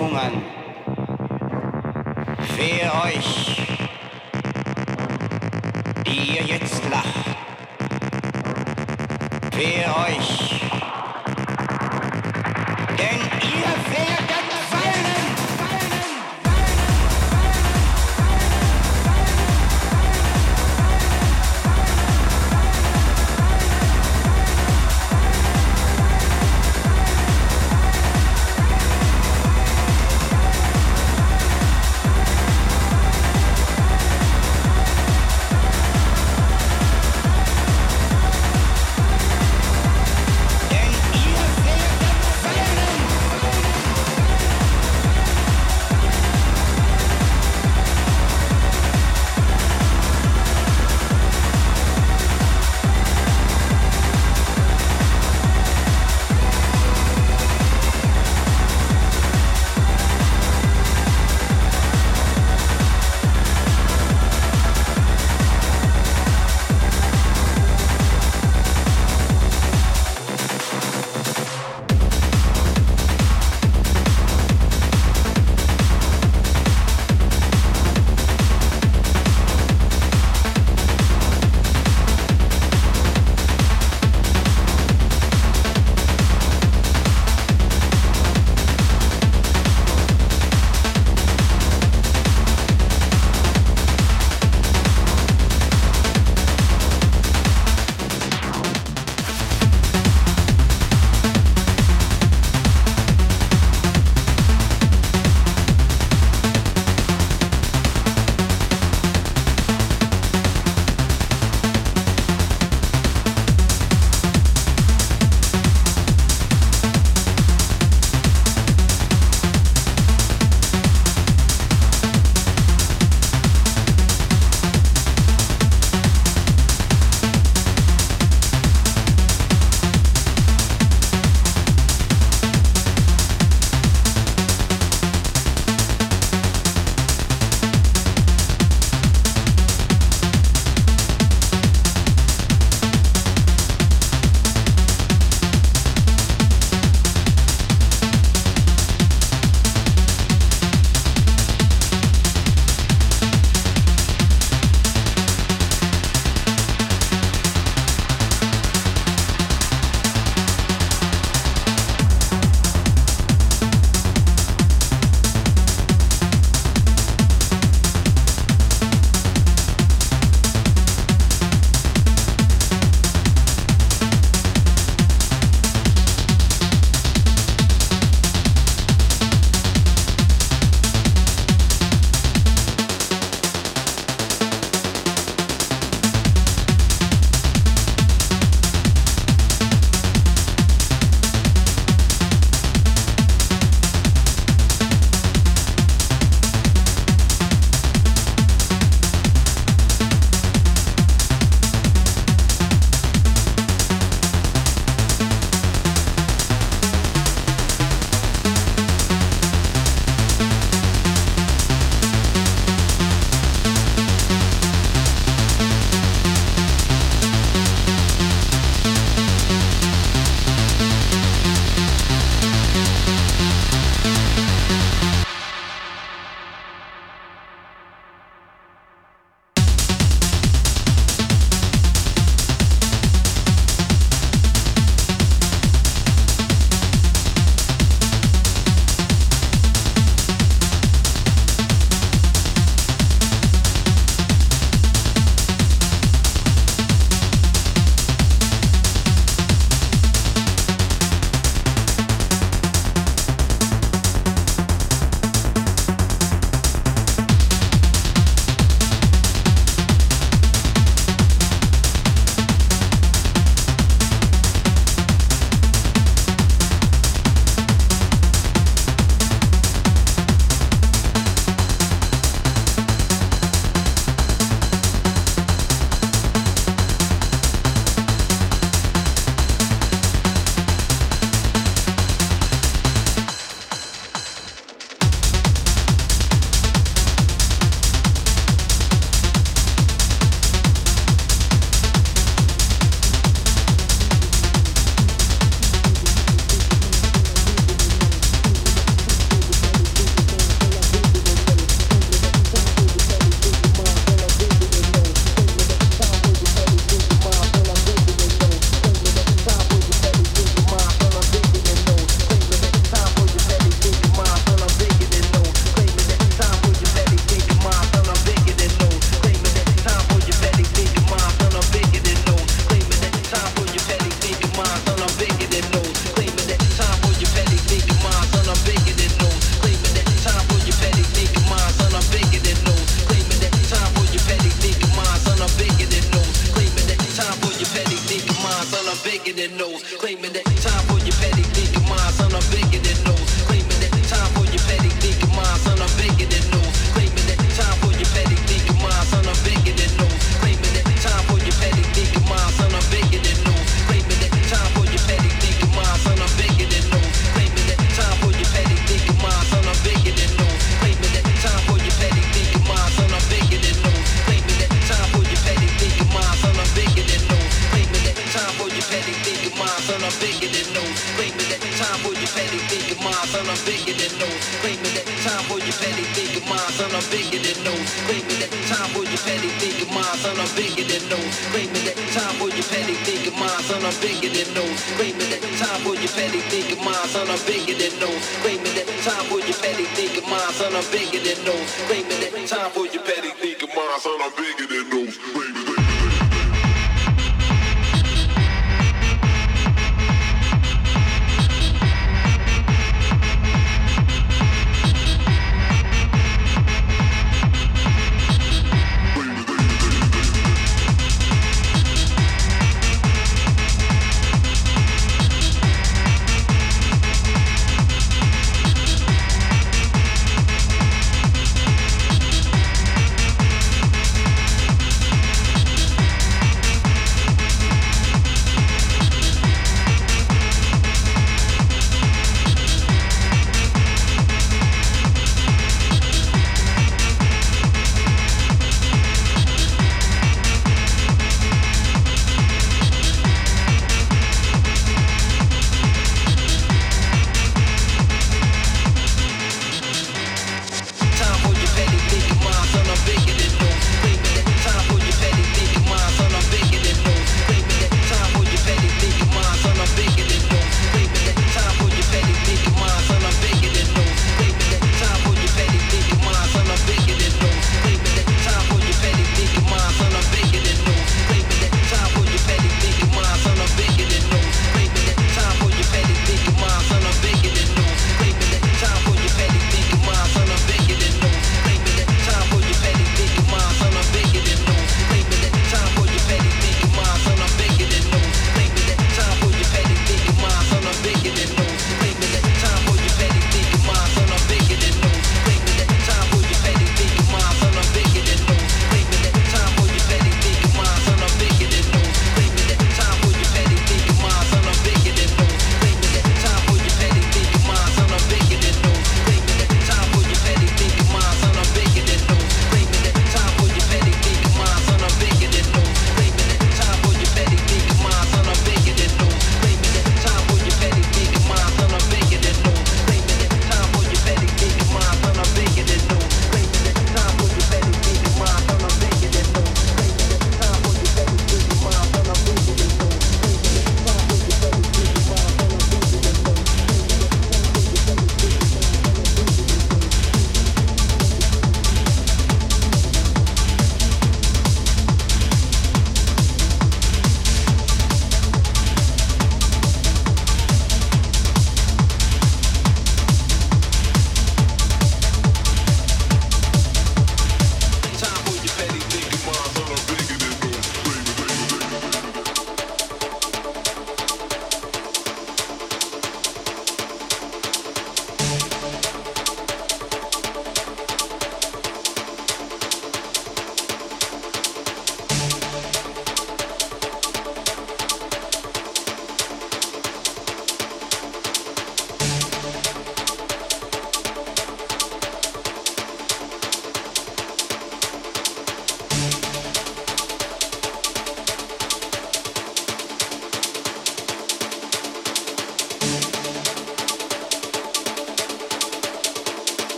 vamos lá.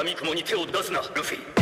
闇雲に手を出すなルフィ。